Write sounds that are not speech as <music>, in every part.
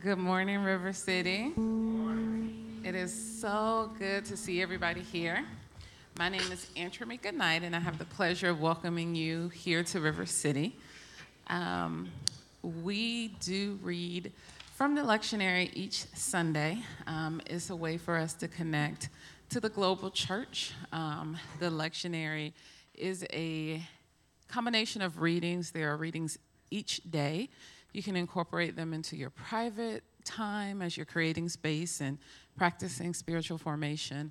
Good morning, River City. It is so good to see everybody here. My name is Antrim Goodnight, and I have the pleasure of welcoming you here to River City. Um, we do read from the lectionary each Sunday. Um, it's a way for us to connect to the global church. Um, the lectionary is a combination of readings. There are readings each day. You can incorporate them into your private time as you're creating space and practicing spiritual formation.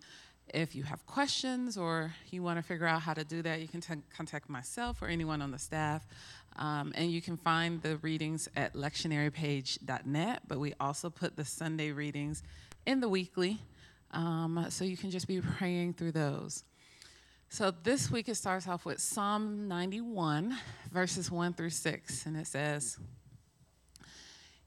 If you have questions or you want to figure out how to do that, you can t- contact myself or anyone on the staff. Um, and you can find the readings at lectionarypage.net, but we also put the Sunday readings in the weekly. Um, so you can just be <laughs> praying through those. So this week it starts off with Psalm 91, verses 1 through 6, and it says,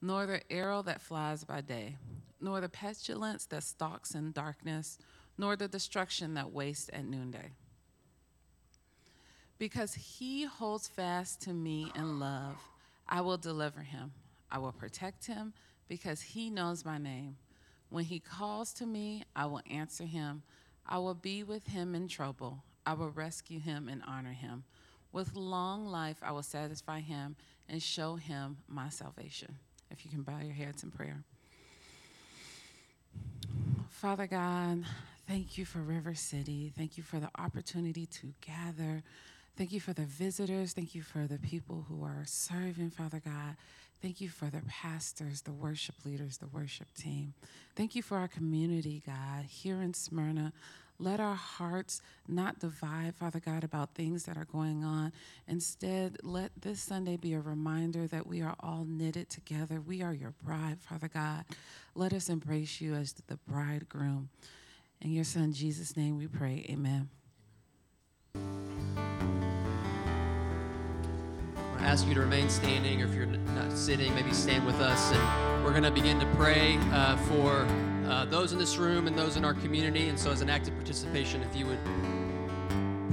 nor the arrow that flies by day, nor the pestilence that stalks in darkness, nor the destruction that wastes at noonday. Because he holds fast to me in love, I will deliver him. I will protect him because he knows my name. When he calls to me, I will answer him. I will be with him in trouble. I will rescue him and honor him. With long life, I will satisfy him and show him my salvation. If you can bow your heads in prayer. Father God, thank you for River City. Thank you for the opportunity to gather. Thank you for the visitors. Thank you for the people who are serving, Father God. Thank you for the pastors, the worship leaders, the worship team. Thank you for our community, God, here in Smyrna. Let our hearts not divide, Father God, about things that are going on. Instead, let this Sunday be a reminder that we are all knitted together. We are your bride, Father God. Let us embrace you as the bridegroom. In your Son, Jesus' name, we pray. Amen. I ask you to remain standing, or if you're not sitting, maybe stand with us. And we're going to begin to pray uh, for uh, those in this room and those in our community. And so, as an active participation, if you would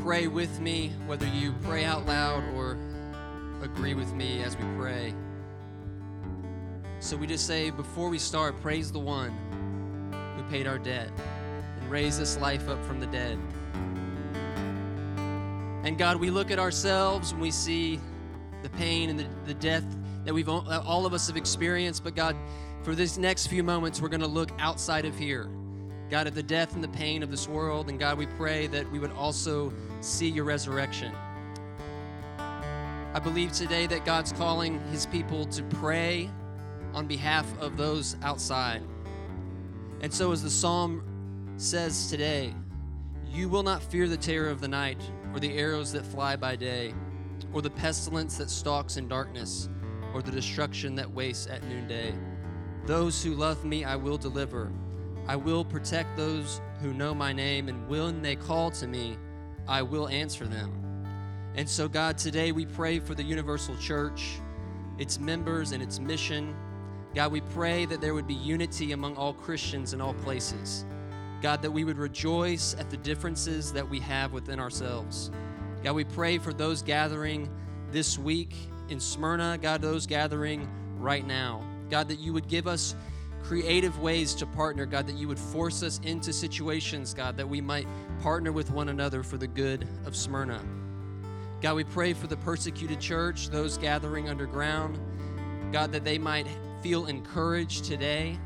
pray with me, whether you pray out loud or agree with me as we pray. So, we just say before we start, praise the one who paid our debt and raised this life up from the dead. And God, we look at ourselves and we see the pain and the, the death that we've all of us have experienced. But God, for this next few moments, we're going to look outside of here. God, at the death and the pain of this world. And God, we pray that we would also see your resurrection. I believe today that God's calling his people to pray on behalf of those outside. And so, as the psalm says today, you will not fear the terror of the night or the arrows that fly by day or the pestilence that stalks in darkness, or the destruction that wastes at noonday. Those who love me, I will deliver. I will protect those who know my name, and when they call to me, I will answer them. And so, God, today we pray for the Universal Church, its members, and its mission. God, we pray that there would be unity among all Christians in all places. God, that we would rejoice at the differences that we have within ourselves. God, we pray for those gathering this week in Smyrna, God, those gathering right now. God, that you would give us creative ways to partner, God, that you would force us into situations, God, that we might partner with one another for the good of Smyrna. God, we pray for the persecuted church, those gathering underground, God, that they might feel encouraged today.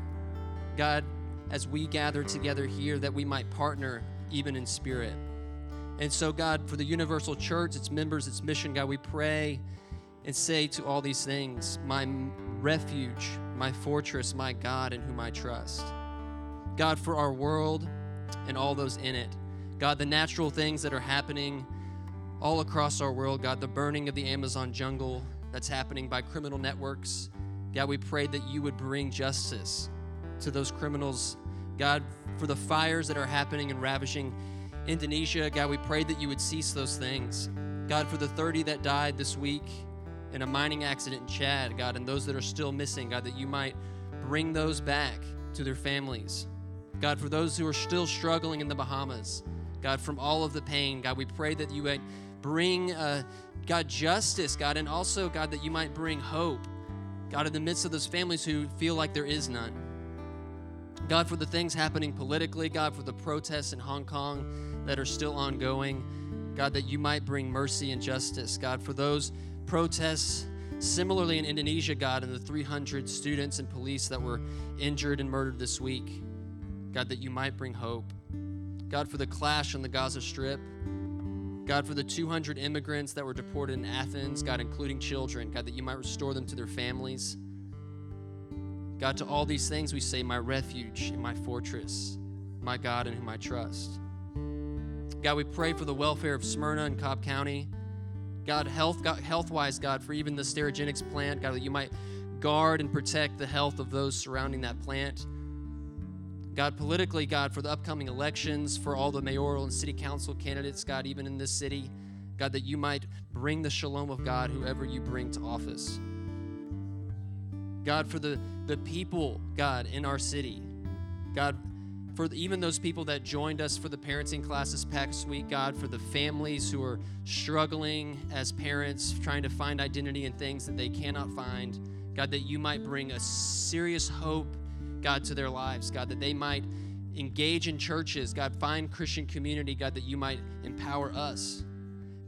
God, as we gather together here, that we might partner even in spirit. And so, God, for the universal church, its members, its mission, God, we pray and say to all these things, My refuge, my fortress, my God in whom I trust. God, for our world and all those in it. God, the natural things that are happening all across our world, God, the burning of the Amazon jungle that's happening by criminal networks God, we pray that you would bring justice to those criminals. God, for the fires that are happening and ravishing Indonesia, God, we pray that you would cease those things. God, for the 30 that died this week in a mining accident in Chad, God, and those that are still missing, God, that you might bring those back to their families. God, for those who are still struggling in the Bahamas, God, from all of the pain, God, we pray that you would bring, uh, God, justice, God, and also, God, that you might bring hope, God, in the midst of those families who feel like there is none. God, for the things happening politically, God, for the protests in Hong Kong that are still ongoing, God, that you might bring mercy and justice. God, for those protests similarly in Indonesia, God, and the 300 students and police that were injured and murdered this week, God, that you might bring hope. God, for the clash on the Gaza Strip, God, for the 200 immigrants that were deported in Athens, God, including children, God, that you might restore them to their families. God, to all these things we say, my refuge and my fortress, my God in whom I trust. God, we pray for the welfare of Smyrna and Cobb County. God, health, God, health-wise, God, for even the Sterigenics plant, God, that you might guard and protect the health of those surrounding that plant. God, politically, God, for the upcoming elections, for all the mayoral and city council candidates, God, even in this city, God, that you might bring the shalom of God, whoever you bring to office. God, for the, the people, God, in our city. God, for even those people that joined us for the parenting classes past week, God, for the families who are struggling as parents, trying to find identity in things that they cannot find. God, that you might bring a serious hope, God, to their lives. God, that they might engage in churches. God, find Christian community. God, that you might empower us.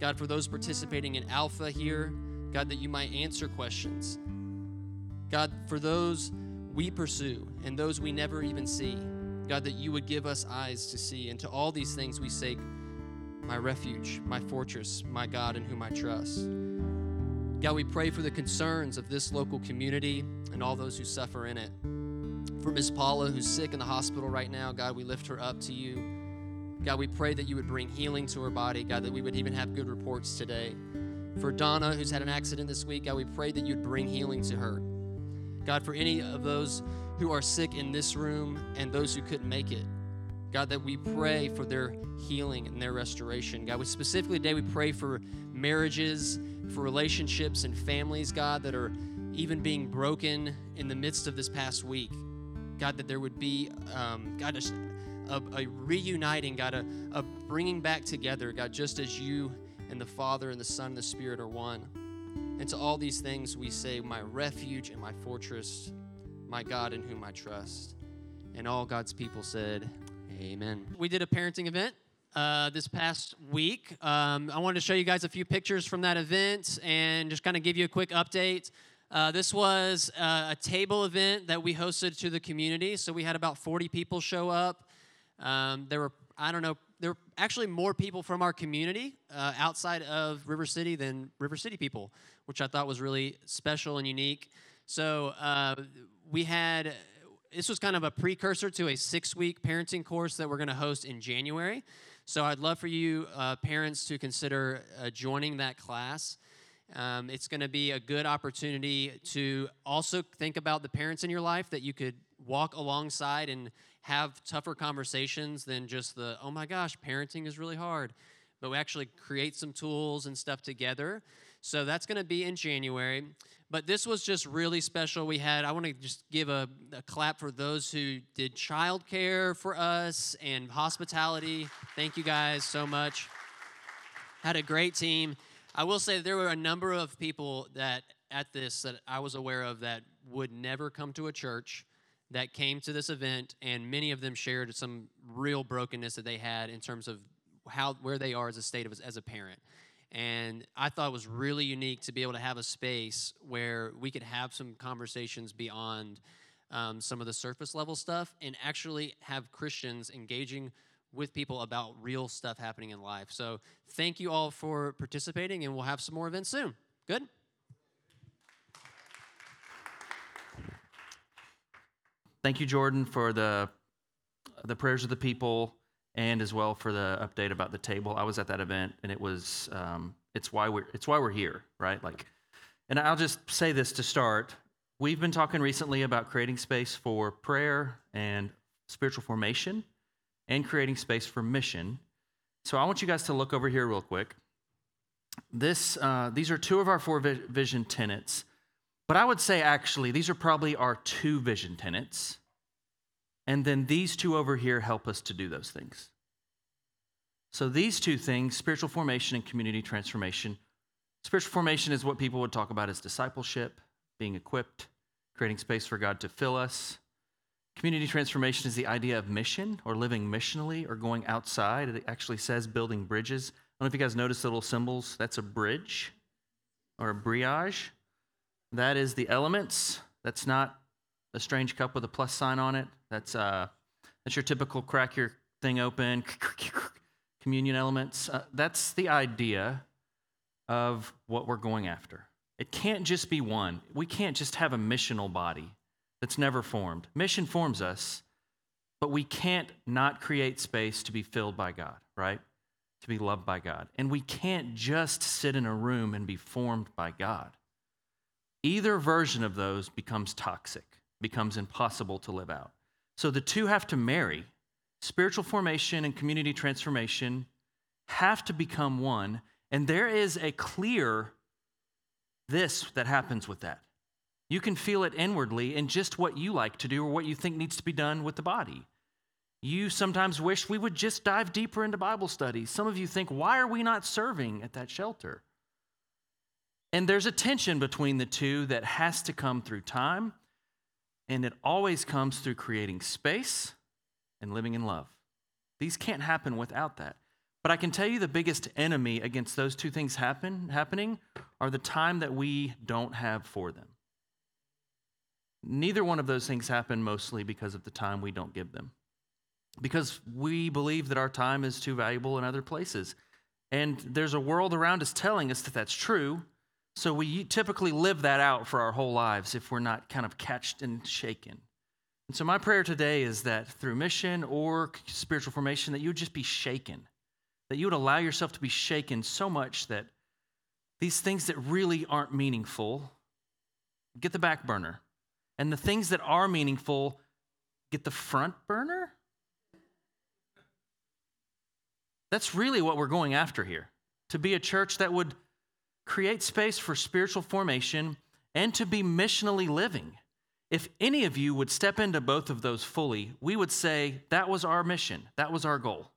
God, for those participating in Alpha here, God, that you might answer questions. God, for those we pursue and those we never even see, God, that you would give us eyes to see. And to all these things we say, my refuge, my fortress, my God in whom I trust. God, we pray for the concerns of this local community and all those who suffer in it. For Miss Paula, who's sick in the hospital right now, God, we lift her up to you. God, we pray that you would bring healing to her body, God, that we would even have good reports today. For Donna, who's had an accident this week, God, we pray that you'd bring healing to her. God, for any of those who are sick in this room and those who couldn't make it, God, that we pray for their healing and their restoration. God, we specifically today we pray for marriages, for relationships and families, God, that are even being broken in the midst of this past week. God, that there would be, um, God, a, a, reuniting, God, a, a bringing back together, God, just as you and the Father and the Son and the Spirit are one. And to all these things we say, My refuge and my fortress, my God in whom I trust. And all God's people said, Amen. We did a parenting event uh, this past week. Um, I wanted to show you guys a few pictures from that event and just kind of give you a quick update. Uh, this was uh, a table event that we hosted to the community. So we had about 40 people show up. Um, there were, I don't know, there were actually more people from our community uh, outside of River City than River City people, which I thought was really special and unique. So uh, we had this was kind of a precursor to a six week parenting course that we're going to host in January. So I'd love for you uh, parents to consider uh, joining that class. Um, it's going to be a good opportunity to also think about the parents in your life that you could walk alongside and have tougher conversations than just the, oh my gosh, parenting is really hard. But we actually create some tools and stuff together. So that's going to be in January. But this was just really special. We had, I want to just give a, a clap for those who did childcare for us and hospitality. Thank you guys so much. Had a great team. I will say there were a number of people that at this that I was aware of that would never come to a church that came to this event, and many of them shared some real brokenness that they had in terms of how where they are as a state of as a parent. And I thought it was really unique to be able to have a space where we could have some conversations beyond um, some of the surface level stuff and actually have Christians engaging with people about real stuff happening in life. So thank you all for participating, and we'll have some more events soon. Good? Thank you, Jordan, for the the prayers of the people and as well for the update about the table. I was at that event, and it was um, it's why we're it's why we're here, right? Like, and I'll just say this to start: we've been talking recently about creating space for prayer and spiritual formation and creating space for mission. So I want you guys to look over here real quick. This, uh, these are two of our four vision tenets, but I would say actually these are probably our two vision tenets. And then these two over here help us to do those things. So these two things, spiritual formation and community transformation, spiritual formation is what people would talk about as discipleship, being equipped, creating space for God to fill us. Community transformation is the idea of mission or living missionally or going outside. It actually says building bridges. I don't know if you guys notice the little symbols. That's a bridge or a briage. That is the elements. That's not a strange cup with a plus sign on it. That's uh, that's your typical crack your thing open <laughs> communion elements. Uh, that's the idea of what we're going after. It can't just be one. We can't just have a missional body that's never formed. Mission forms us, but we can't not create space to be filled by God, right? To be loved by God. And we can't just sit in a room and be formed by God. Either version of those becomes toxic, becomes impossible to live out. So the two have to marry. Spiritual formation and community transformation have to become one, and there is a clear this that happens with that. You can feel it inwardly in just what you like to do or what you think needs to be done with the body. You sometimes wish we would just dive deeper into Bible studies. Some of you think, why are we not serving at that shelter? And there's a tension between the two that has to come through time, and it always comes through creating space and living in love. These can't happen without that. But I can tell you the biggest enemy against those two things happen, happening are the time that we don't have for them. Neither one of those things happen mostly because of the time we don't give them. Because we believe that our time is too valuable in other places. And there's a world around us telling us that that's true. So we typically live that out for our whole lives if we're not kind of catched and shaken. And so my prayer today is that through mission or spiritual formation, that you would just be shaken, that you would allow yourself to be shaken so much that these things that really aren't meaningful get the back burner and the things that are meaningful get the front burner? That's really what we're going after here. To be a church that would create space for spiritual formation and to be missionally living. If any of you would step into both of those fully, we would say that was our mission, that was our goal.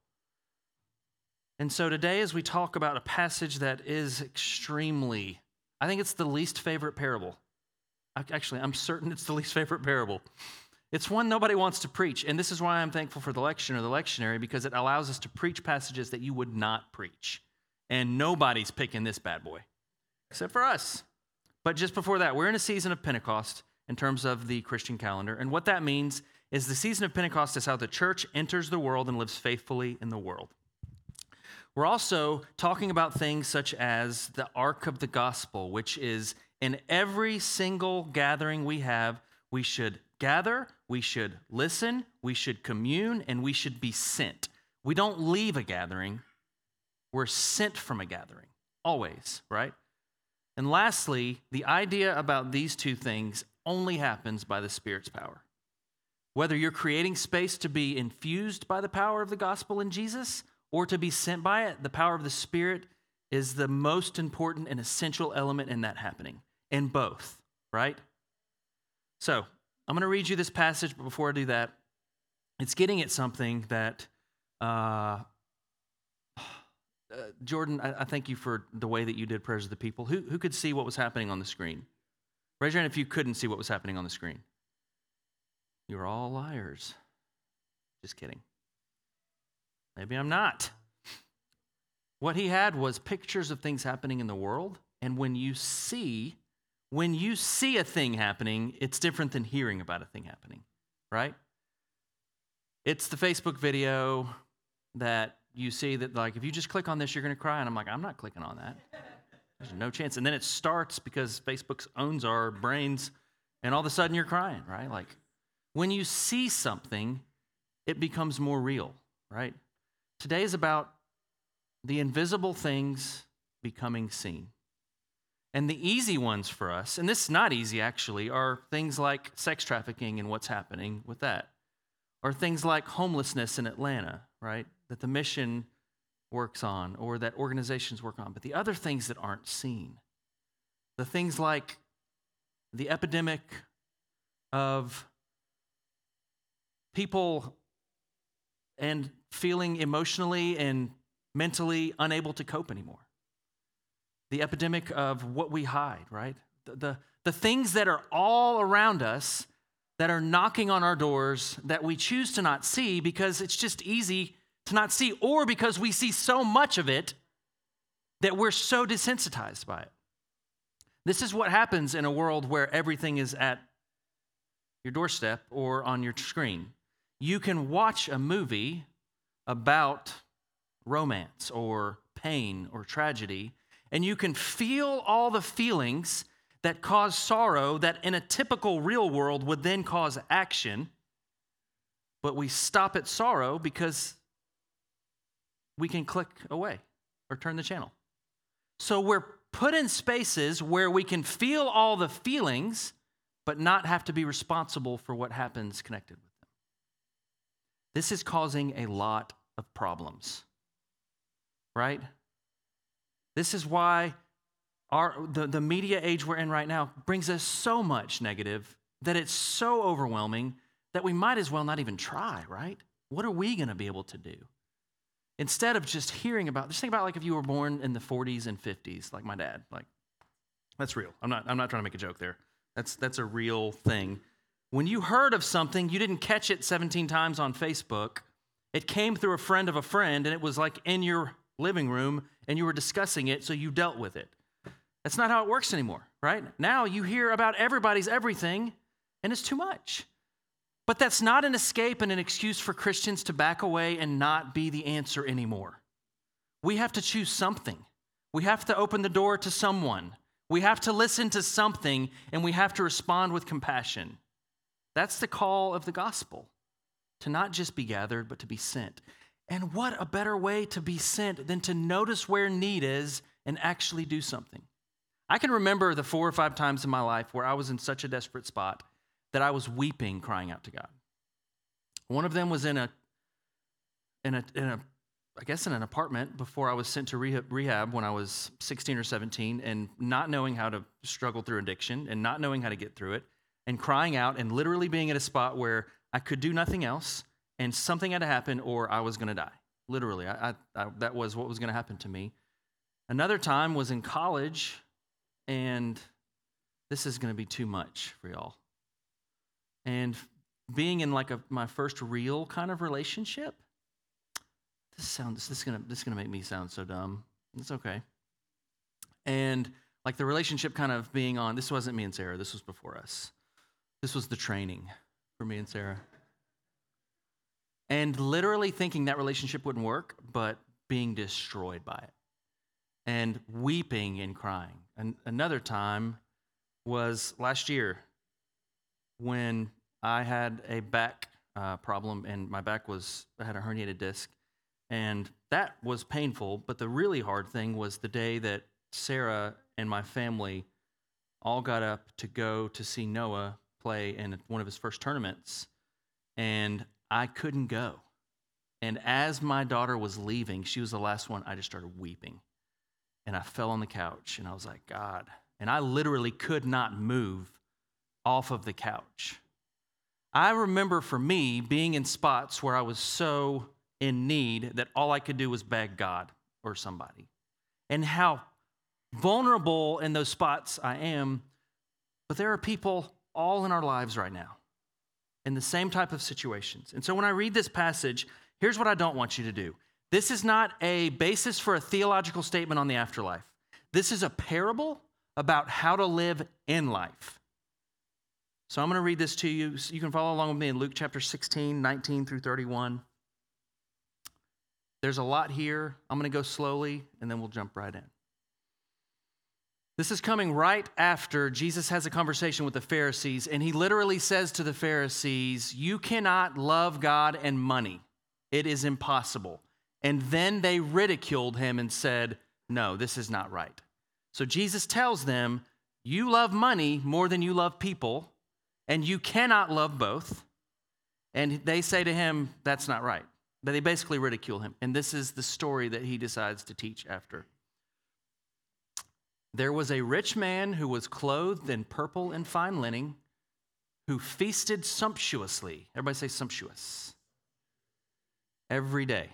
And so today, as we talk about a passage that is extremely, I think it's the least favorite parable Actually, I'm certain it's the least favorite parable. It's one nobody wants to preach. And this is why I'm thankful for the or the lectionary because it allows us to preach passages that you would not preach. And nobody's picking this bad boy except for us. But just before that, we're in a season of Pentecost in terms of the Christian calendar. And what that means is the season of Pentecost is how the church enters the world and lives faithfully in the world. We're also talking about things such as the arc of the gospel, which is in every single gathering we have, we should gather, we should listen, we should commune, and we should be sent. We don't leave a gathering, we're sent from a gathering, always, right? And lastly, the idea about these two things only happens by the Spirit's power. Whether you're creating space to be infused by the power of the gospel in Jesus or to be sent by it, the power of the Spirit is the most important and essential element in that happening in both, right? So I'm going to read you this passage, but before I do that, it's getting at something that, uh, Uh, Jordan, I, I, thank you for the way that you did prayers of the people. Who, who could see what was happening on the screen? Raise your hand if you couldn't see what was happening on the screen. You're all liars. Just kidding. Maybe I'm not. What he had was pictures of things happening in the world. And when you see when you see a thing happening, it's different than hearing about a thing happening, right? It's the Facebook video that you see that, like, if you just click on this, you're going to cry. And I'm like, I'm not clicking on that. There's no chance. And then it starts because Facebook owns our brains, and all of a sudden you're crying, right? Like, when you see something, it becomes more real, right? Today is about the invisible things becoming seen. And the easy ones for us, and this is not easy actually, are things like sex trafficking and what's happening with that, or things like homelessness in Atlanta, right? That the mission works on or that organizations work on. But the other things that aren't seen, the things like the epidemic of people and feeling emotionally and mentally unable to cope anymore. The epidemic of what we hide, right? The, the, the, things that are all around us that are knocking on our doors that we choose to not see because it's just easy to not see, or because we see so much of it that we're so desensitized by it. This is what happens in a world where everything is at your doorstep or on your screen. You can watch a movie about romance or pain or tragedy, and you can feel all the feelings that cause sorrow that in a typical real world would then cause action. But we stop at sorrow because we can click away or turn the channel. So we're put in spaces where we can feel all the feelings, but not have to be responsible for what happens connected with them. This is causing a lot of problems, right? This is why our, the, the media age we're in right now brings us so much negative that it's so overwhelming that we might as well not even try, right? What are we going to be able to do? Instead of just hearing about, just think about like if you were born in the 40s and 50s, like my dad. Like, that's real. I'm not, I'm not trying to make a joke there. That's, that's a real thing. When you heard of something, you didn't catch it 17 times on Facebook. It came through a friend of a friend, and it was like in your living room, and you were discussing it, so you dealt with it. That's not how it works anymore, right? Now you hear about everybody's everything, and it's too much. But that's not an escape and an excuse for Christians to back away and not be the answer anymore. We have to choose something. We have to open the door to someone. We have to listen to something, and we have to respond with compassion. That's the call of the gospel to not just be gathered, but to be sent. And what a better way to be sent than to notice where need is and actually do something. I can remember the four or five times in my life where I was in such a desperate spot that I was weeping, crying out to God. One of them was in a, in a, in a I guess in an apartment before I was sent to rehab, when I was 16 or 17, and not knowing how to struggle through addiction and not knowing how to get through it, and crying out and literally being at a spot where I could do nothing else, and something had to happen, or I was going to die. Literally, I, I, I, that was what was going to happen to me. Another time was in college, and this is going to be too much for y'all and being in like a, my first real kind of relationship. This sounds this is gonna this is gonna make me sound so dumb. It's okay. And like the relationship kind of being on. This wasn't me and Sarah. This was before us. This was the training for me and Sarah. And literally thinking that relationship wouldn't work, but being destroyed by it and weeping and crying. And another time was last year when I had a back uh, problem and my back was, I had a herniated disc. And that was painful. But the really hard thing was the day that Sarah and my family all got up to go to see Noah play in one of his first tournaments. And I couldn't go. And as my daughter was leaving, she was the last one, I just started weeping. And I fell on the couch and I was like, God. And I literally could not move off of the couch. I remember for me being in spots where I was so in need that all I could do was beg God or somebody, and how vulnerable in those spots I am. But there are people all in our lives right now in the same type of situations. And so when I read this passage, here's what I don't want you to do. This is not a basis for a theological statement on the afterlife. This is a parable about how to live in life. So I'm going to read this to you. You can follow along with me in Luke chapter 16, 19 through 31. There's a lot here. I'm going to go slowly and then we'll jump right in. This is coming right after Jesus has a conversation with the Pharisees, and he literally says to the Pharisees, You cannot love God and money. It is impossible. And then they ridiculed him and said, No, this is not right. So Jesus tells them, You love money more than you love people, and you cannot love both. And they say to him, That's not right. But they basically ridicule him. And this is the story that he decides to teach after. There was a rich man who was clothed in purple and fine linen, who feasted sumptuously. Everybody say sumptuous. Every day.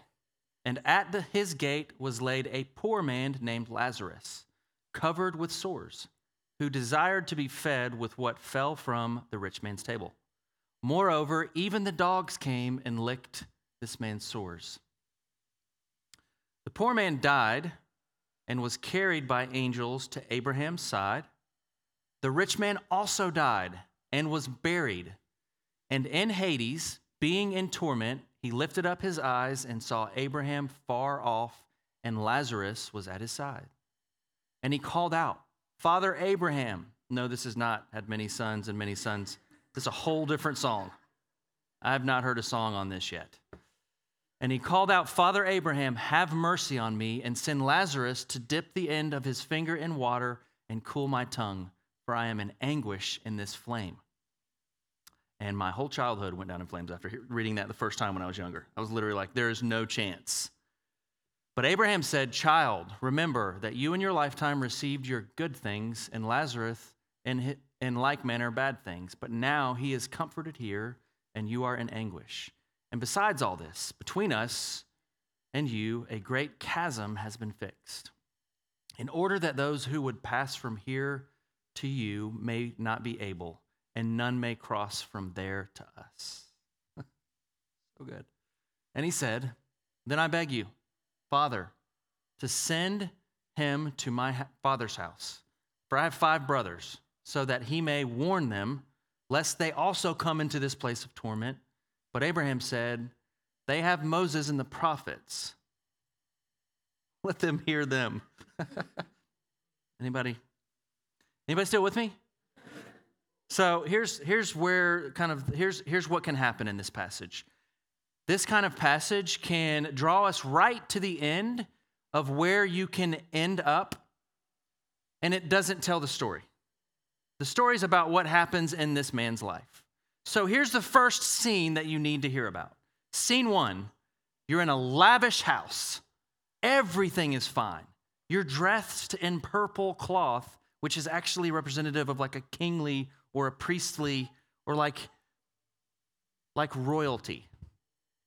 And at the, his gate was laid a poor man named Lazarus, covered with sores, who desired to be fed with what fell from the rich man's table. Moreover, even the dogs came and licked this man's sores. The poor man died and was carried by angels to Abraham's side. The rich man also died and was buried. And in Hades, being in torment, he lifted up his eyes and saw Abraham far off, and Lazarus was at his side. And he called out, Father Abraham. No, this is not had many sons and many sons. This is a whole different song. I have not heard a song on this yet. And he called out, Father Abraham, have mercy on me, and send Lazarus to dip the end of his finger in water and cool my tongue, for I am in anguish in this flame. And my whole childhood went down in flames after reading that the first time when I was younger. I was literally like, there is no chance. But Abraham said, Child, remember that you in your lifetime received your good things, and Lazarus in, in like manner bad things. But now he is comforted here, and you are in anguish. And besides all this, between us and you, a great chasm has been fixed, in order that those who would pass from here to you may not be able and none may cross from there to us. <laughs> so good. And he said, Then I beg you, Father, to send him to my father's house. For I have five brothers, so that he may warn them, lest they also come into this place of torment. But Abraham said, They have Moses and the prophets. <laughs> Let them hear them. <laughs> Anybody? Anybody still with me? So here's, here's where kind of here's, here's what can happen in this passage. This kind of passage can draw us right to the end of where you can end up, and it doesn't tell the story. The story is about what happens in this man's life. So here's the first scene that you need to hear about. Scene one you're in a lavish house, everything is fine. You're dressed in purple cloth, which is actually representative of like a kingly or a priestly or like like royalty.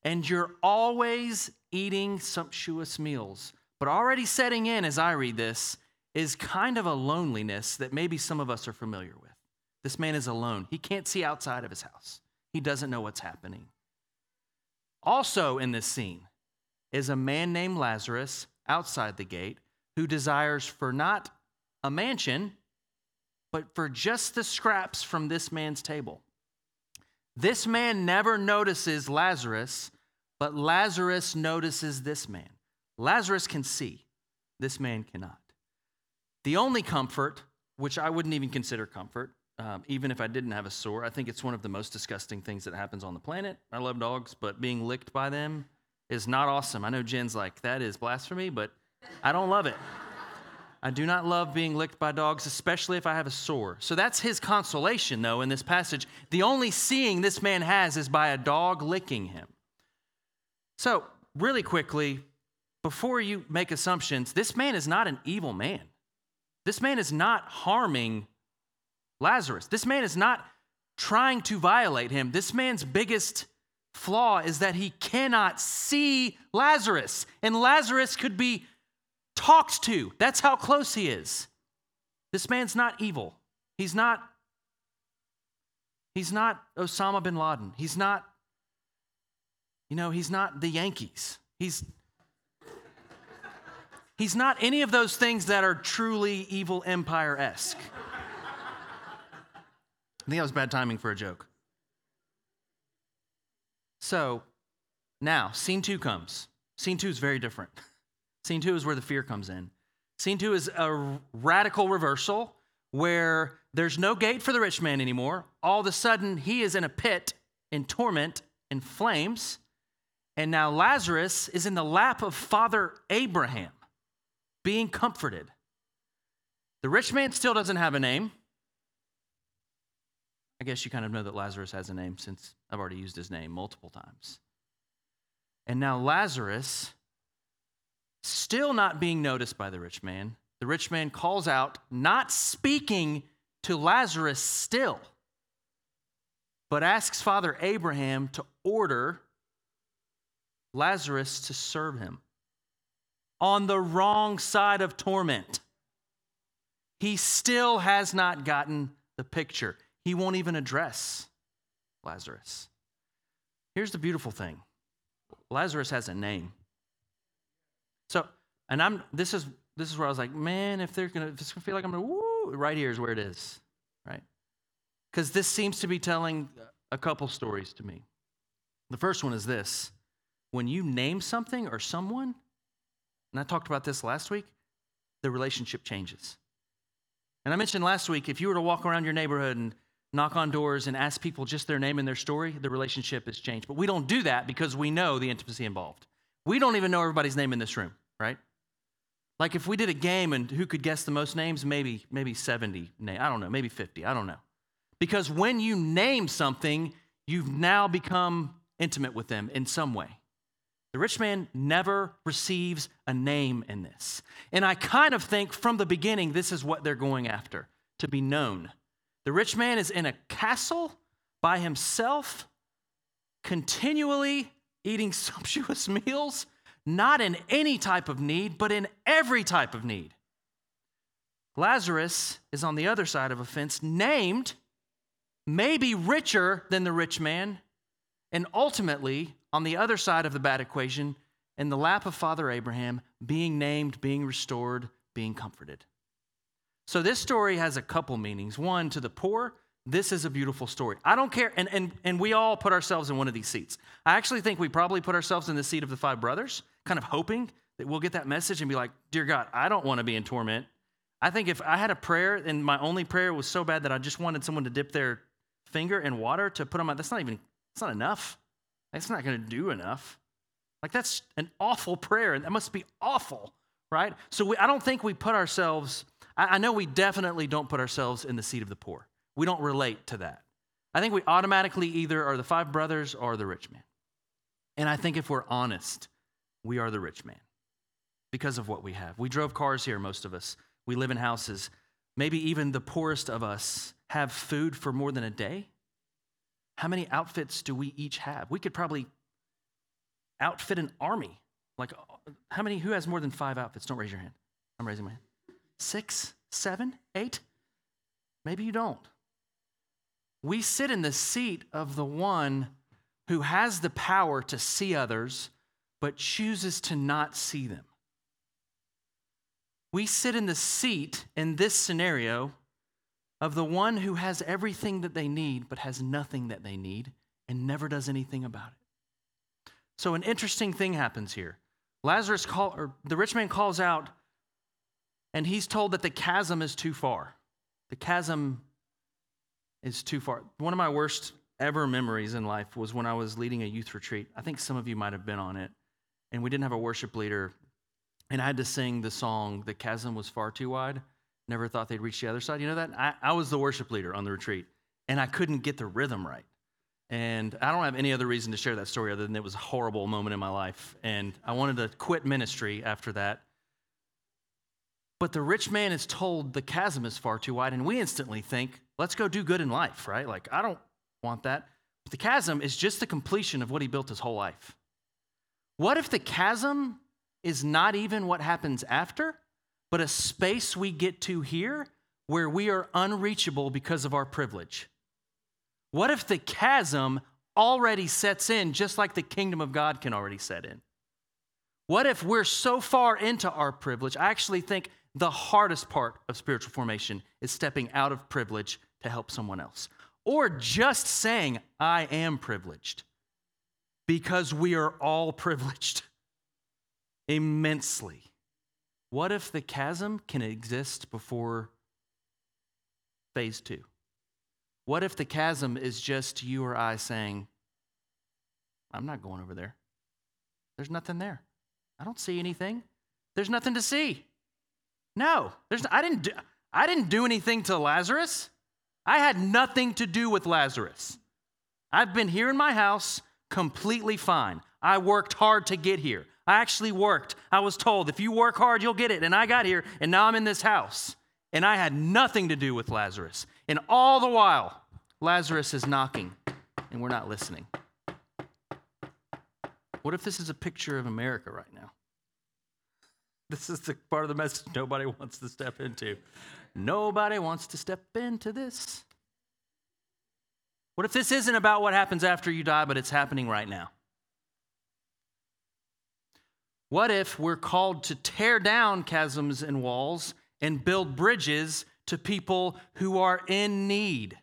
And you're always eating sumptuous meals. But already setting in as I read this is kind of a loneliness that maybe some of us are familiar with. This man is alone. He can't see outside of his house. He doesn't know what's happening. Also in this scene is a man named Lazarus outside the gate who desires for not a mansion, but for just the scraps from this man's table. This man never notices Lazarus, but Lazarus notices this man. Lazarus can see, this man cannot. The only comfort, which I wouldn't even consider comfort, um, even if I didn't have a sore, I think it's one of the most disgusting things that happens on the planet. I love dogs, but being licked by them is not awesome. I know Jen's like, that is blasphemy, but I don't love it. I do not love being licked by dogs, especially if I have a sore. So that's his consolation, though, in this passage. The only seeing this man has is by a dog licking him. So, really quickly, before you make assumptions, this man is not an evil man. This man is not harming Lazarus. This man is not trying to violate him. This man's biggest flaw is that he cannot see Lazarus, and Lazarus could be talked to. That's how close he is. This man's not evil. He's not He's not Osama bin Laden. He's not you know, he's not the Yankees. He's He's not any of those things that are truly evil empire esque. I think that was bad timing for a joke. So now, scene two comes. Scene two is very different. Scene two is where the fear comes in. Scene two is a radical reversal where there's no gate for the rich man anymore. All of a sudden, he is in a pit in torment in flames. And now Lazarus is in the lap of Father Abraham, being comforted. The rich man still doesn't have a name. I guess you kind of know that Lazarus has a name since I've already used his name multiple times. And now Lazarus, still not being noticed by the rich man, the rich man calls out, not speaking to Lazarus still, but asks Father Abraham to order Lazarus to serve him on the wrong side of torment. He still has not gotten the picture. He won't even address Lazarus. Here's the beautiful thing Lazarus has a name. So, and I'm this is this is where I was like, man, if they're gonna if it's gonna feel like I'm gonna woo, right here is where it is, right? Because this seems to be telling a couple stories to me. The first one is this when you name something or someone, and I talked about this last week, the relationship changes. And I mentioned last week if you were to walk around your neighborhood and knock on doors and ask people just their name and their story, the relationship has changed. But we don't do that because we know the intimacy involved. We don't even know everybody's name in this room, right? Like if we did a game and who could guess the most names, maybe maybe 70 name, I don't know, maybe 50, I don't know. Because when you name something, you've now become intimate with them in some way. The rich man never receives a name in this. And I kind of think from the beginning, this is what they're going after to be known. The rich man is in a castle by himself, continually eating <laughs> sumptuous meals, not in any type of need, but in every type of need. Lazarus is on the other side of a fence, named, maybe richer than the rich man, and ultimately on the other side of the bad equation, in the lap of Father Abraham, being named, being restored, being comforted. So this story has a couple meanings. One, to the poor, this is a beautiful story. I don't care, and, and, and we all put ourselves in one of these seats. I actually think we probably put ourselves in the seat of the five brothers, kind of hoping that we'll get that message and be like, Dear God, I don't want to be in torment. I think if I had a prayer and my only prayer was so bad that I just wanted someone to dip their finger in water to put on my, that's not even, it's not enough. That's not going to do enough. Like, that's an awful prayer, and that must be awful, right? So, we, I don't think we put ourselves, I, I know we definitely don't put ourselves in the seat of the poor. We don't relate to that. I think we automatically either are the five brothers or the rich man. And I think if we're honest, we are the rich man because of what we have. We drove cars here, most of us. We live in houses. Maybe even the poorest of us have food for more than a day. How many outfits do we each have? We could probably outfit an army. Like, how many, who has more than five outfits? Don't raise your hand. I'm raising my hand. Six, seven, eight? Maybe you don't. We sit in the seat of the one who has the power to see others, but chooses to not see them. We sit in the seat in this scenario of the one who has everything that they need but has nothing that they need and never does anything about it. So an interesting thing happens here. Lazarus call or the rich man calls out and he's told that the chasm is too far. The chasm is too far. One of my worst ever memories in life was when I was leading a youth retreat. I think some of you might have been on it. And we didn't have a worship leader. And I had to sing the song, The Chasm Was Far Too Wide never thought they'd reach the other side. You know that? I, I was the worship leader on the retreat, and I couldn't get the rhythm right. And I don't have any other reason to share that story other than it was a horrible moment in my life. And I wanted to quit ministry after that. But the rich man is told the chasm is far too wide, and we instantly think, let's go do good in life, right? Like, I don't want that. But the chasm is just the completion of what he built his whole life. What if the chasm is not even what happens after? But a space we get to here where we are unreachable because of our privilege? What if the chasm already sets in just like the kingdom of God can already set in? What if we're so far into our privilege? I actually think the hardest part of spiritual formation is stepping out of privilege to help someone else, or just saying, I am privileged, because we are all <laughs> privileged immensely. What if the chasm can exist before phase two? What if the chasm is just you or I saying, I'm not going over there? There's nothing there. I don't see anything. There's nothing to see. No, there's. I didn't. Do, I didn't do anything to Lazarus. I had nothing to do with Lazarus. I've been here in my house completely fine. I worked hard to get here. I actually worked. I was told, if you work hard, you'll get it. And I got here, and now I'm in this house. And I had nothing to do with Lazarus. And all the while, Lazarus is knocking, and we're not listening. What if this is a picture of America right now? This is the part of the message nobody wants to step into. Nobody wants to step into this. What if this isn't about what happens after you die, but it's happening right now? What if we're called to tear down chasms and walls and build bridges to people who are in need?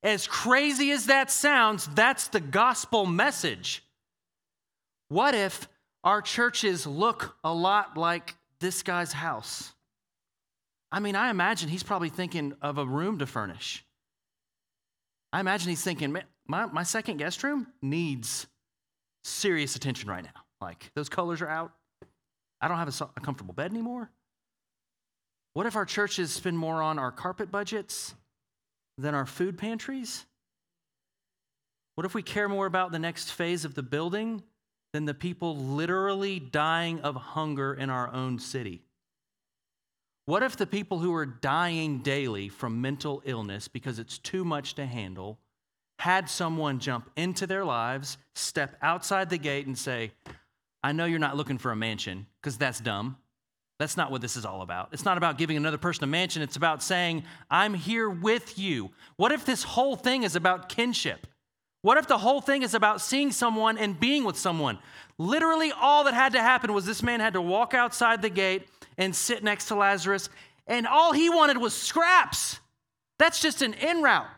As crazy as that sounds, that's the gospel message. What if our churches look a lot like this guy's house? I mean, I imagine he's probably thinking of a room to furnish. I imagine he's thinking, my, my second guest room needs serious attention right now. Like, those colors are out. I don't have a, a comfortable bed anymore. What if our churches spend more on our carpet budgets than our food pantries? What if we care more about the next phase of the building than the people literally dying of hunger in our own city? What if the people who are dying daily from mental illness because it's too much to handle had someone jump into their lives, step outside the gate, and say, I know you're not looking for a mansion because that's dumb. That's not what this is all about. It's not about giving another person a mansion. It's about saying, I'm here with you. What if this whole thing is about kinship? What if the whole thing is about seeing someone and being with someone? Literally, all that had to happen was this man had to walk outside the gate and sit next to Lazarus, and all he wanted was scraps. That's just an in route.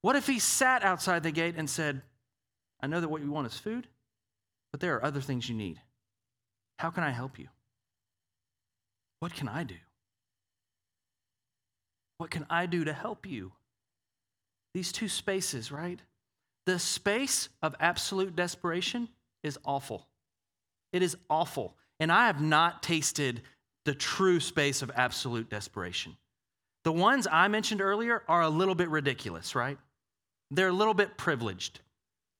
What if he sat outside the gate and said, I know that what you want is food, but there are other things you need. How can I help you? What can I do? What can I do to help you? These two spaces, right? The space of absolute desperation is awful. It is awful. And I have not tasted the true space of absolute desperation. The ones I mentioned earlier are a little bit ridiculous, right? They're a little bit privileged.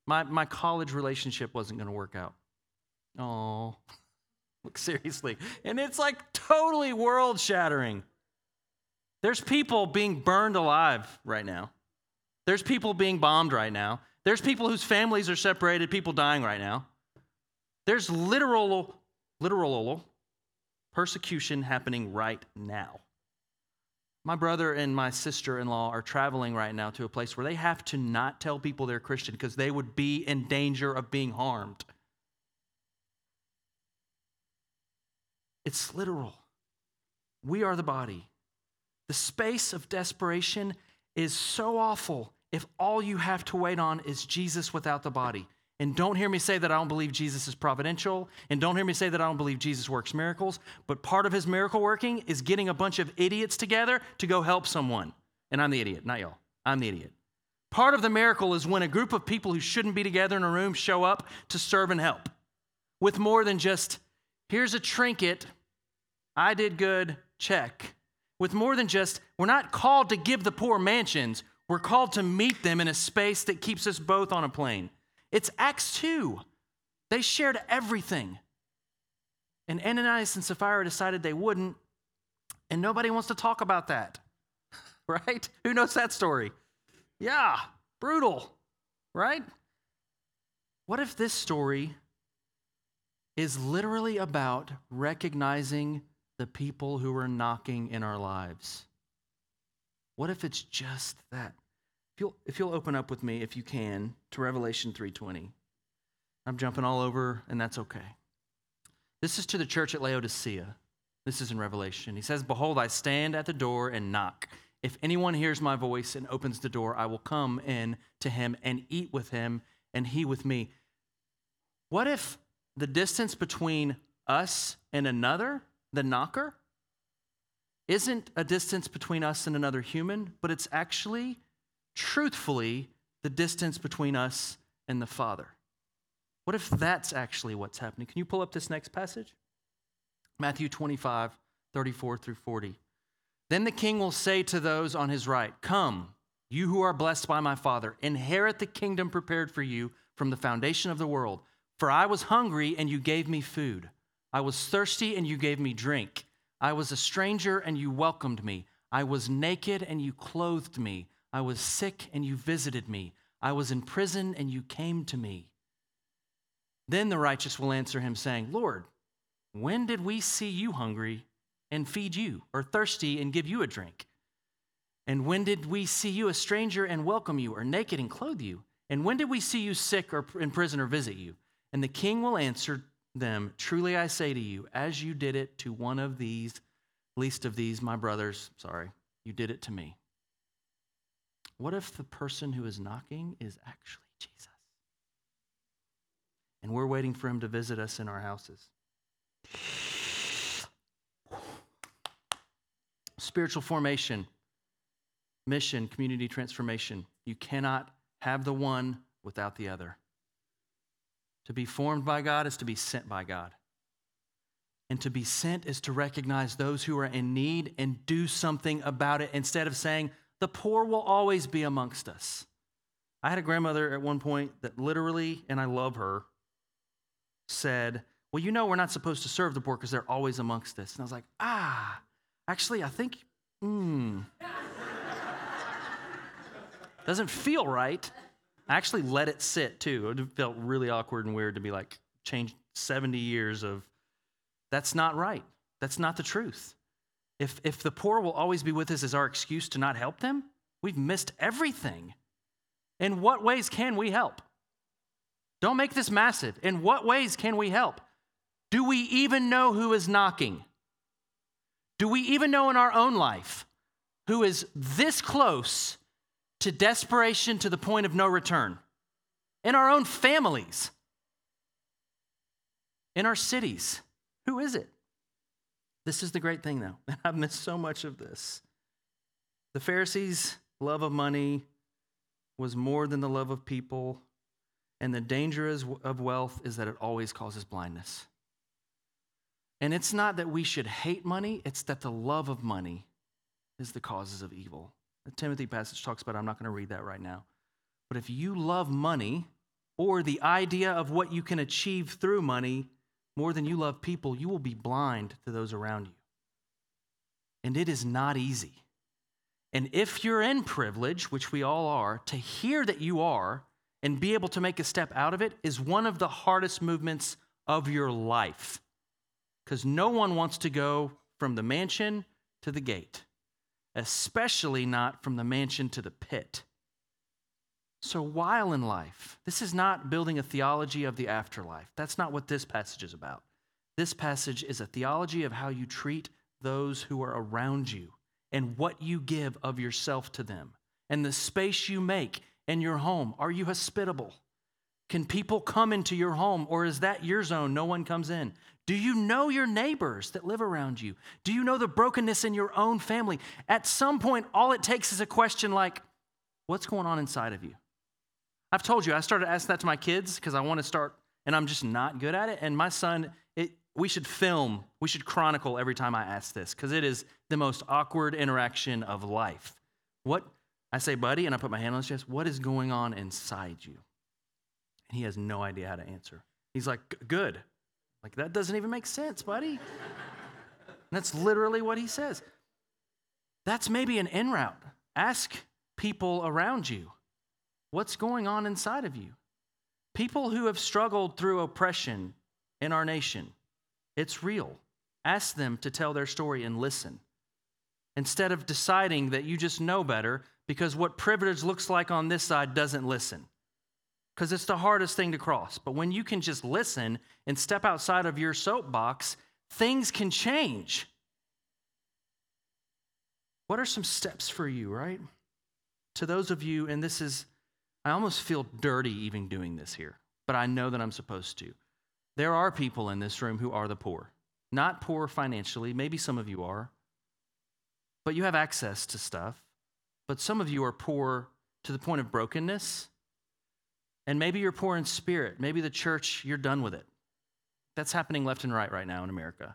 My, my college relationship wasn't going to work out. Oh, <laughs> look, seriously. And it's like totally world shattering. There's people being burned alive right now. There's people being bombed right now. There's people whose families are separated, people dying right now. There's literal literal persecution happening right now. My brother and my sister in law are traveling right now to a place where they have to not tell people they're Christian because they would be in danger of being harmed. It's literal. We are the body. The space of desperation is so awful if all you have to wait on is Jesus without the body. And don't hear me say that I don't believe Jesus is providential. And don't hear me say that I don't believe Jesus works miracles. But part of his miracle working is getting a bunch of idiots together to go help someone. And I'm the idiot, not y'all. I'm the idiot. Part of the miracle is when a group of people who shouldn't be together in a room show up to serve and help with more than just, here's a trinket, I did good, check. With more than just, we're not called to give the poor mansions, we're called to meet them in a space that keeps us both on a plane. It's Acts 2. They shared everything. And Ananias and Sapphira decided they wouldn't, and nobody wants to talk about that. <laughs> Right? Who knows that story? Yeah, brutal, right? What if this story is literally about recognizing the people who are knocking in our lives? What if it's just that? If you'll, if you'll open up with me, if you can, to Revelation 3.20. I'm jumping all over, and that's okay. This is to the church at Laodicea. This is in Revelation. He says, Behold, I stand at the door and knock. If anyone hears my voice and opens the door, I will come in to him and eat with him, and he with me. What if the distance between us and another, the knocker, isn't a distance between us and another human, but it's actually truthfully the distance between us and the Father. What if that's actually what's happening? Can you pull up this next passage? Matthew 25, 34 through 40. Then the king will say to those on his right, Come, you who are blessed by my Father, inherit the kingdom prepared for you from the foundation of the world. For I was hungry, and you gave me food. I was thirsty, and you gave me drink. I was a stranger, and you welcomed me. I was naked, and you clothed me. I was sick, and you visited me. I was in prison, and you came to me. Then the righteous will answer him, saying, Lord, when did we see you hungry and feed you, or thirsty and give you a drink? And when did we see you a stranger and welcome you, or naked and clothe you? And when did we see you sick or in prison or visit you? And the king will answer them, Truly I say to you, as you did it to one of these, least of these, my brothers, sorry, you did it to me. What if the person who is knocking is actually Jesus? And we're waiting for him to visit us in our houses. Spiritual formation, mission, community transformation. You cannot have the one without the other. To be formed by God is to be sent by God. And to be sent is to recognize those who are in need and do something about it instead of saying, the poor will always be amongst us. I had a grandmother at one point that literally, and I love her, said, Well, you know, we're not supposed to serve the poor because they're always amongst us. And I was like, Ah, actually, I think, hmm. Doesn't feel right. I actually let it sit too. It felt really awkward and weird to be like, change 70 years of, that's not right. That's not the truth. If, if the poor will always be with us as our excuse to not help them, we've missed everything. In what ways can we help? Don't make this massive. In what ways can we help? Do we even know who is knocking? Do we even know in our own life who is this close to desperation to the point of no return? In our own families, in our cities, who is it? This is the great thing, though. <laughs> I've missed so much of this. The Pharisees' love of money was more than the love of people, and the danger of wealth is that it always causes blindness. And it's not that we should hate money, it's that the love of money is the causes of evil. The Timothy passage talks about, I'm not going to read that right now. But if you love money or the idea of what you can achieve through money, more than you love people, you will be blind to those around you. And it is not easy. And if you're in privilege, which we all are, to hear that you are and be able to make a step out of it is one of the hardest movements of your life. Because no one wants to go from the mansion to the gate, especially not from the mansion to the pit. So, while in life, this is not building a theology of the afterlife. That's not what this passage is about. This passage is a theology of how you treat those who are around you and what you give of yourself to them and the space you make in your home. Are you hospitable? Can people come into your home or is that your zone? No one comes in. Do you know your neighbors that live around you? Do you know the brokenness in your own family? At some point, all it takes is a question like, What's going on inside of you? I've told you, I started asking that to my kids because I want to start, and I'm just not good at it. And my son, it, we should film, we should chronicle every time I ask this because it is the most awkward interaction of life. What, I say, buddy, and I put my hand on his chest, what is going on inside you? And he has no idea how to answer. He's like, good. Like, that doesn't even make sense, buddy. <laughs> that's literally what he says. That's maybe an in route. Ask people around you what's going on inside of you. People who have struggled through oppression in our nation, it's real. Ask them to tell their story and listen. Instead of deciding that you just know better because what privilege looks like on this side doesn't listen. Because it's the hardest thing to cross. But when you can just listen and step outside of your soapbox, things can change. What are some steps for you, right? To those of you, and this is I almost feel dirty even doing this here, but I know that I'm supposed to. There are people in this room who are the poor. Not poor financially, maybe some of you are, but you have access to stuff. But some of you are poor to the point of brokenness. And maybe you're poor in spirit. Maybe the church, you're done with it. That's happening left and right right now in America.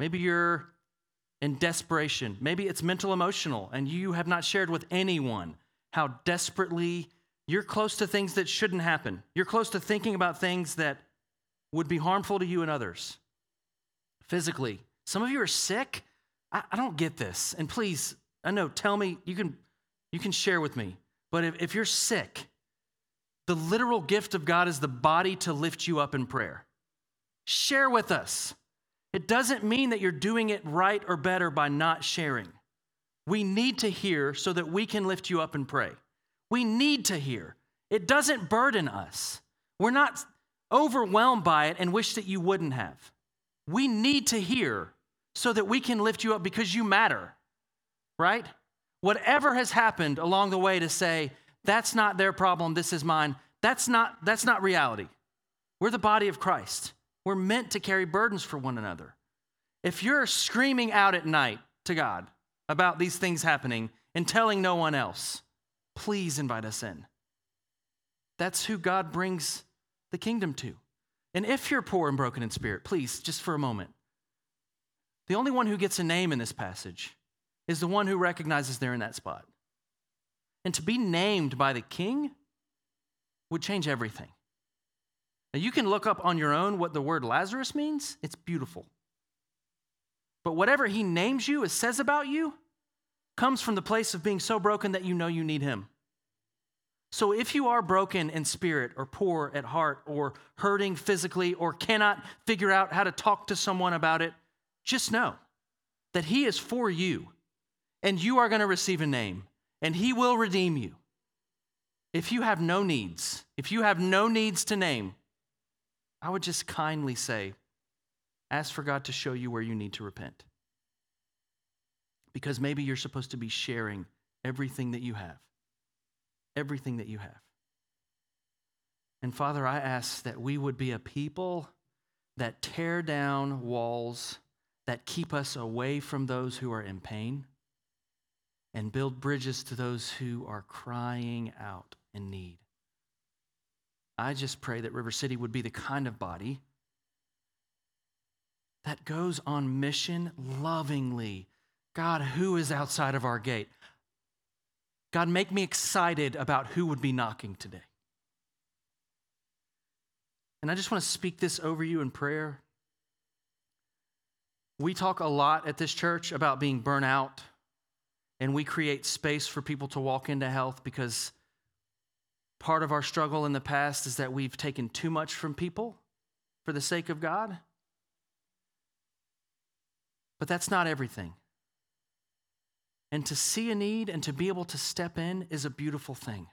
Maybe you're in desperation. Maybe it's mental emotional, and you have not shared with anyone how desperately you're close to things that shouldn't happen. You're close to thinking about things that would be harmful to you and others. Physically, some of you are sick. I, I don't get this. And please, I know, tell me, you can, you can share with me. But if, if you're sick, the literal gift of God is the body to lift you up in prayer. Share with us. It doesn't mean that you're doing it right or better by not sharing. We need to hear so that we can lift you up and pray. We need to hear. It doesn't burden us. We're not overwhelmed by it and wish that you wouldn't have. We need to hear so that we can lift you up because you matter, right? Whatever has happened along the way to say, that's not their problem, this is mine, that's not, that's not reality. We're the body of Christ. We're meant to carry burdens for one another. If you're screaming out at night to God about these things happening and telling no one else, please invite us in. That's who God brings the kingdom to. And if you're poor and broken in spirit, please, just for a moment, the only one who gets a name in this passage is the one who recognizes they're in that spot. And to be named by the king would change everything. Now, you can look up on your own what the word Lazarus means, it's beautiful. But whatever he names you, it says about you, comes from the place of being so broken that you know you need him. So if you are broken in spirit or poor at heart or hurting physically or cannot figure out how to talk to someone about it, just know that he is for you and you are going to receive a name and he will redeem you. If you have no needs, if you have no needs to name, I would just kindly say, ask for God to show you where you need to repent. Because maybe you're supposed to be sharing everything that you have. Everything that you have. And Father, I ask that we would be a people that tear down walls that keep us away from those who are in pain and build bridges to those who are crying out in need. I just pray that River City would be the kind of body that goes on mission lovingly. God, who is outside of our gate? God, make me excited about who would be knocking today. And I just want to speak this over you in prayer. We talk a lot at this church about being burnt out, and we create space for people to walk into health because Part of our struggle in the past is that we've taken too much from people for the sake of God. But that's not everything. And to see a need and to be able to step in is a beautiful thing.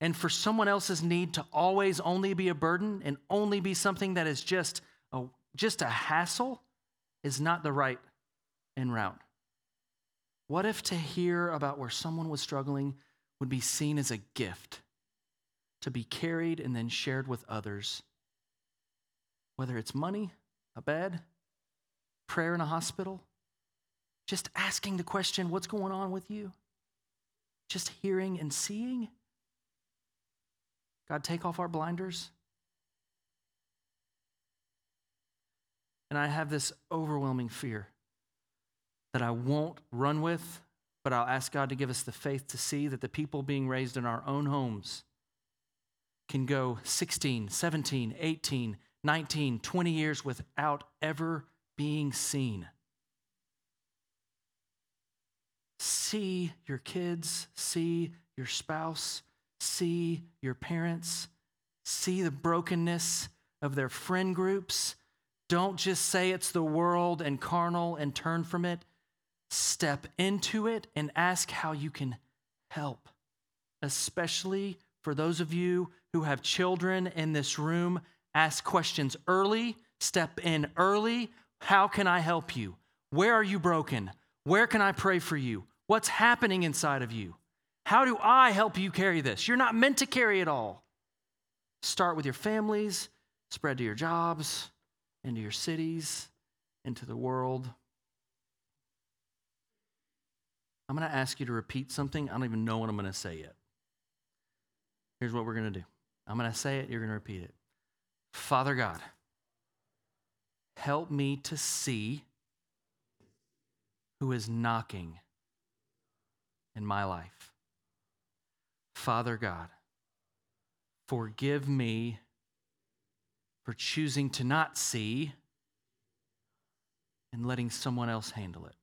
And for someone else's need to always only be a burden and only be something that is just a, just a hassle is not the right en route. What if to hear about where someone was struggling would be seen as a gift? to be carried and then shared with others. Whether it's money, a bed, prayer in a hospital, just asking the question, What's going on with you? Just hearing and seeing. God, take off our blinders. And I have this overwhelming fear that I won't run with, but I'll ask God to give us the faith to see that the people being raised in our own homes can go 16, 17, 18, 19, 20 years without ever being seen. See your kids, see your spouse, see your parents, see the brokenness of their friend groups. Don't just say it's the world and carnal and turn from it. Step into it and ask how you can help, especially for those of you who have children in this room, ask questions early, step in early. How can I help you? Where are you broken? Where can I pray for you? What's happening inside of you? How do I help you carry this? You're not meant to carry it all. Start with your families, spread to your jobs, into your cities, into the world. I'm going to ask you to repeat something. I don't even know what I'm going to say yet. Here's what we're going to do I'm going to say it, you're going to repeat it. Father God, help me to see who is knocking in my life. Father God, forgive me for choosing to not see and letting someone else handle it.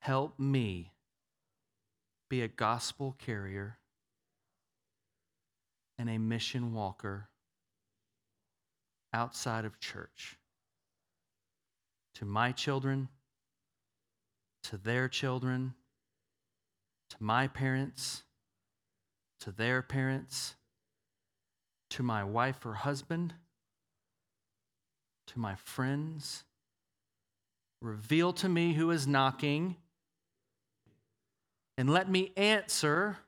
Help me be a gospel carrier and a mission walker outside of church to my children, to their children, to my parents, to their parents, to my wife or husband, to my friends. Reveal to me who is knocking, and let me answer.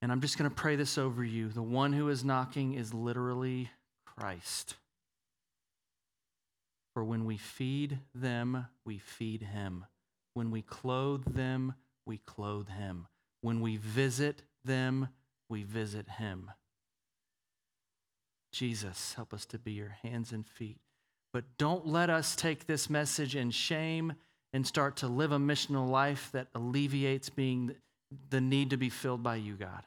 And I'm just going to pray this over you. The one who is knocking is literally Christ. For when we feed them, we feed him. When we clothe them, we clothe him. When we visit them, we visit him. Jesus, help us to be your hands and feet. But don't let us take this message in shame and start to live a missional life that alleviates being the need to be filled by you, God.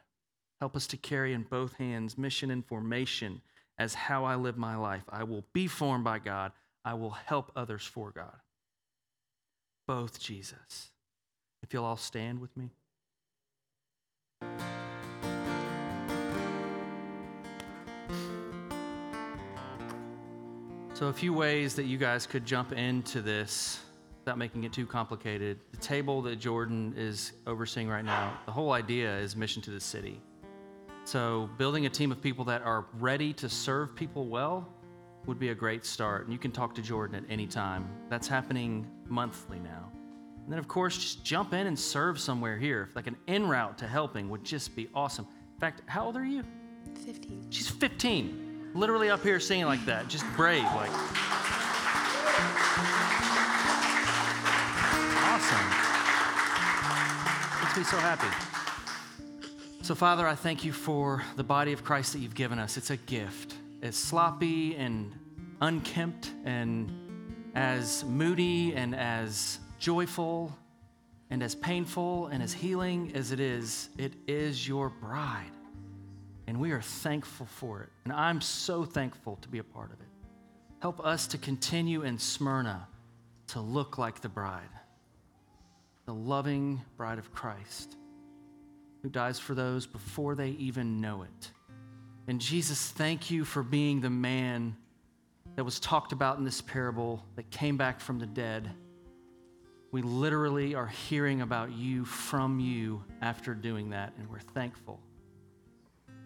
Help us to carry in both hands mission and formation as how I live my life. I will be formed by God. I will help others for God. Both Jesus. If you'll all stand with me. So, a few ways that you guys could jump into this without making it too complicated. The table that Jordan is overseeing right now, the whole idea is mission to the city. So, building a team of people that are ready to serve people well would be a great start. And you can talk to Jordan at any time. That's happening monthly now. And then, of course, just jump in and serve somewhere here. Like an en route to helping would just be awesome. In fact, how old are you? 15. She's 15 literally up here singing like that, just brave, like. Awesome. Makes me so happy. So, Father, I thank you for the body of Christ that you've given us. It's a gift. As sloppy and unkempt and as moody and as joyful and as painful and as healing as it is, it is your bride. And we are thankful for it. And I'm so thankful to be a part of it. Help us to continue in Smyrna to look like the bride, the loving bride of Christ, who dies for those before they even know it. And Jesus, thank you for being the man that was talked about in this parable that came back from the dead. We literally are hearing about you from you after doing that, and we're thankful.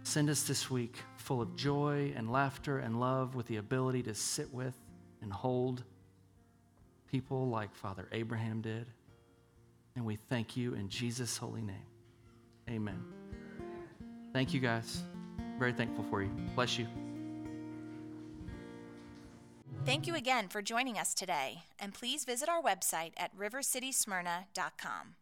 Send us this week full of joy and laughter and love with the ability to sit with and hold people like Father Abraham did. And we thank you in Jesus' holy name. Amen. Thank you, guys. Very thankful for you. Bless you. Thank you again for joining us today, and please visit our website at rivercitysmyrna.com.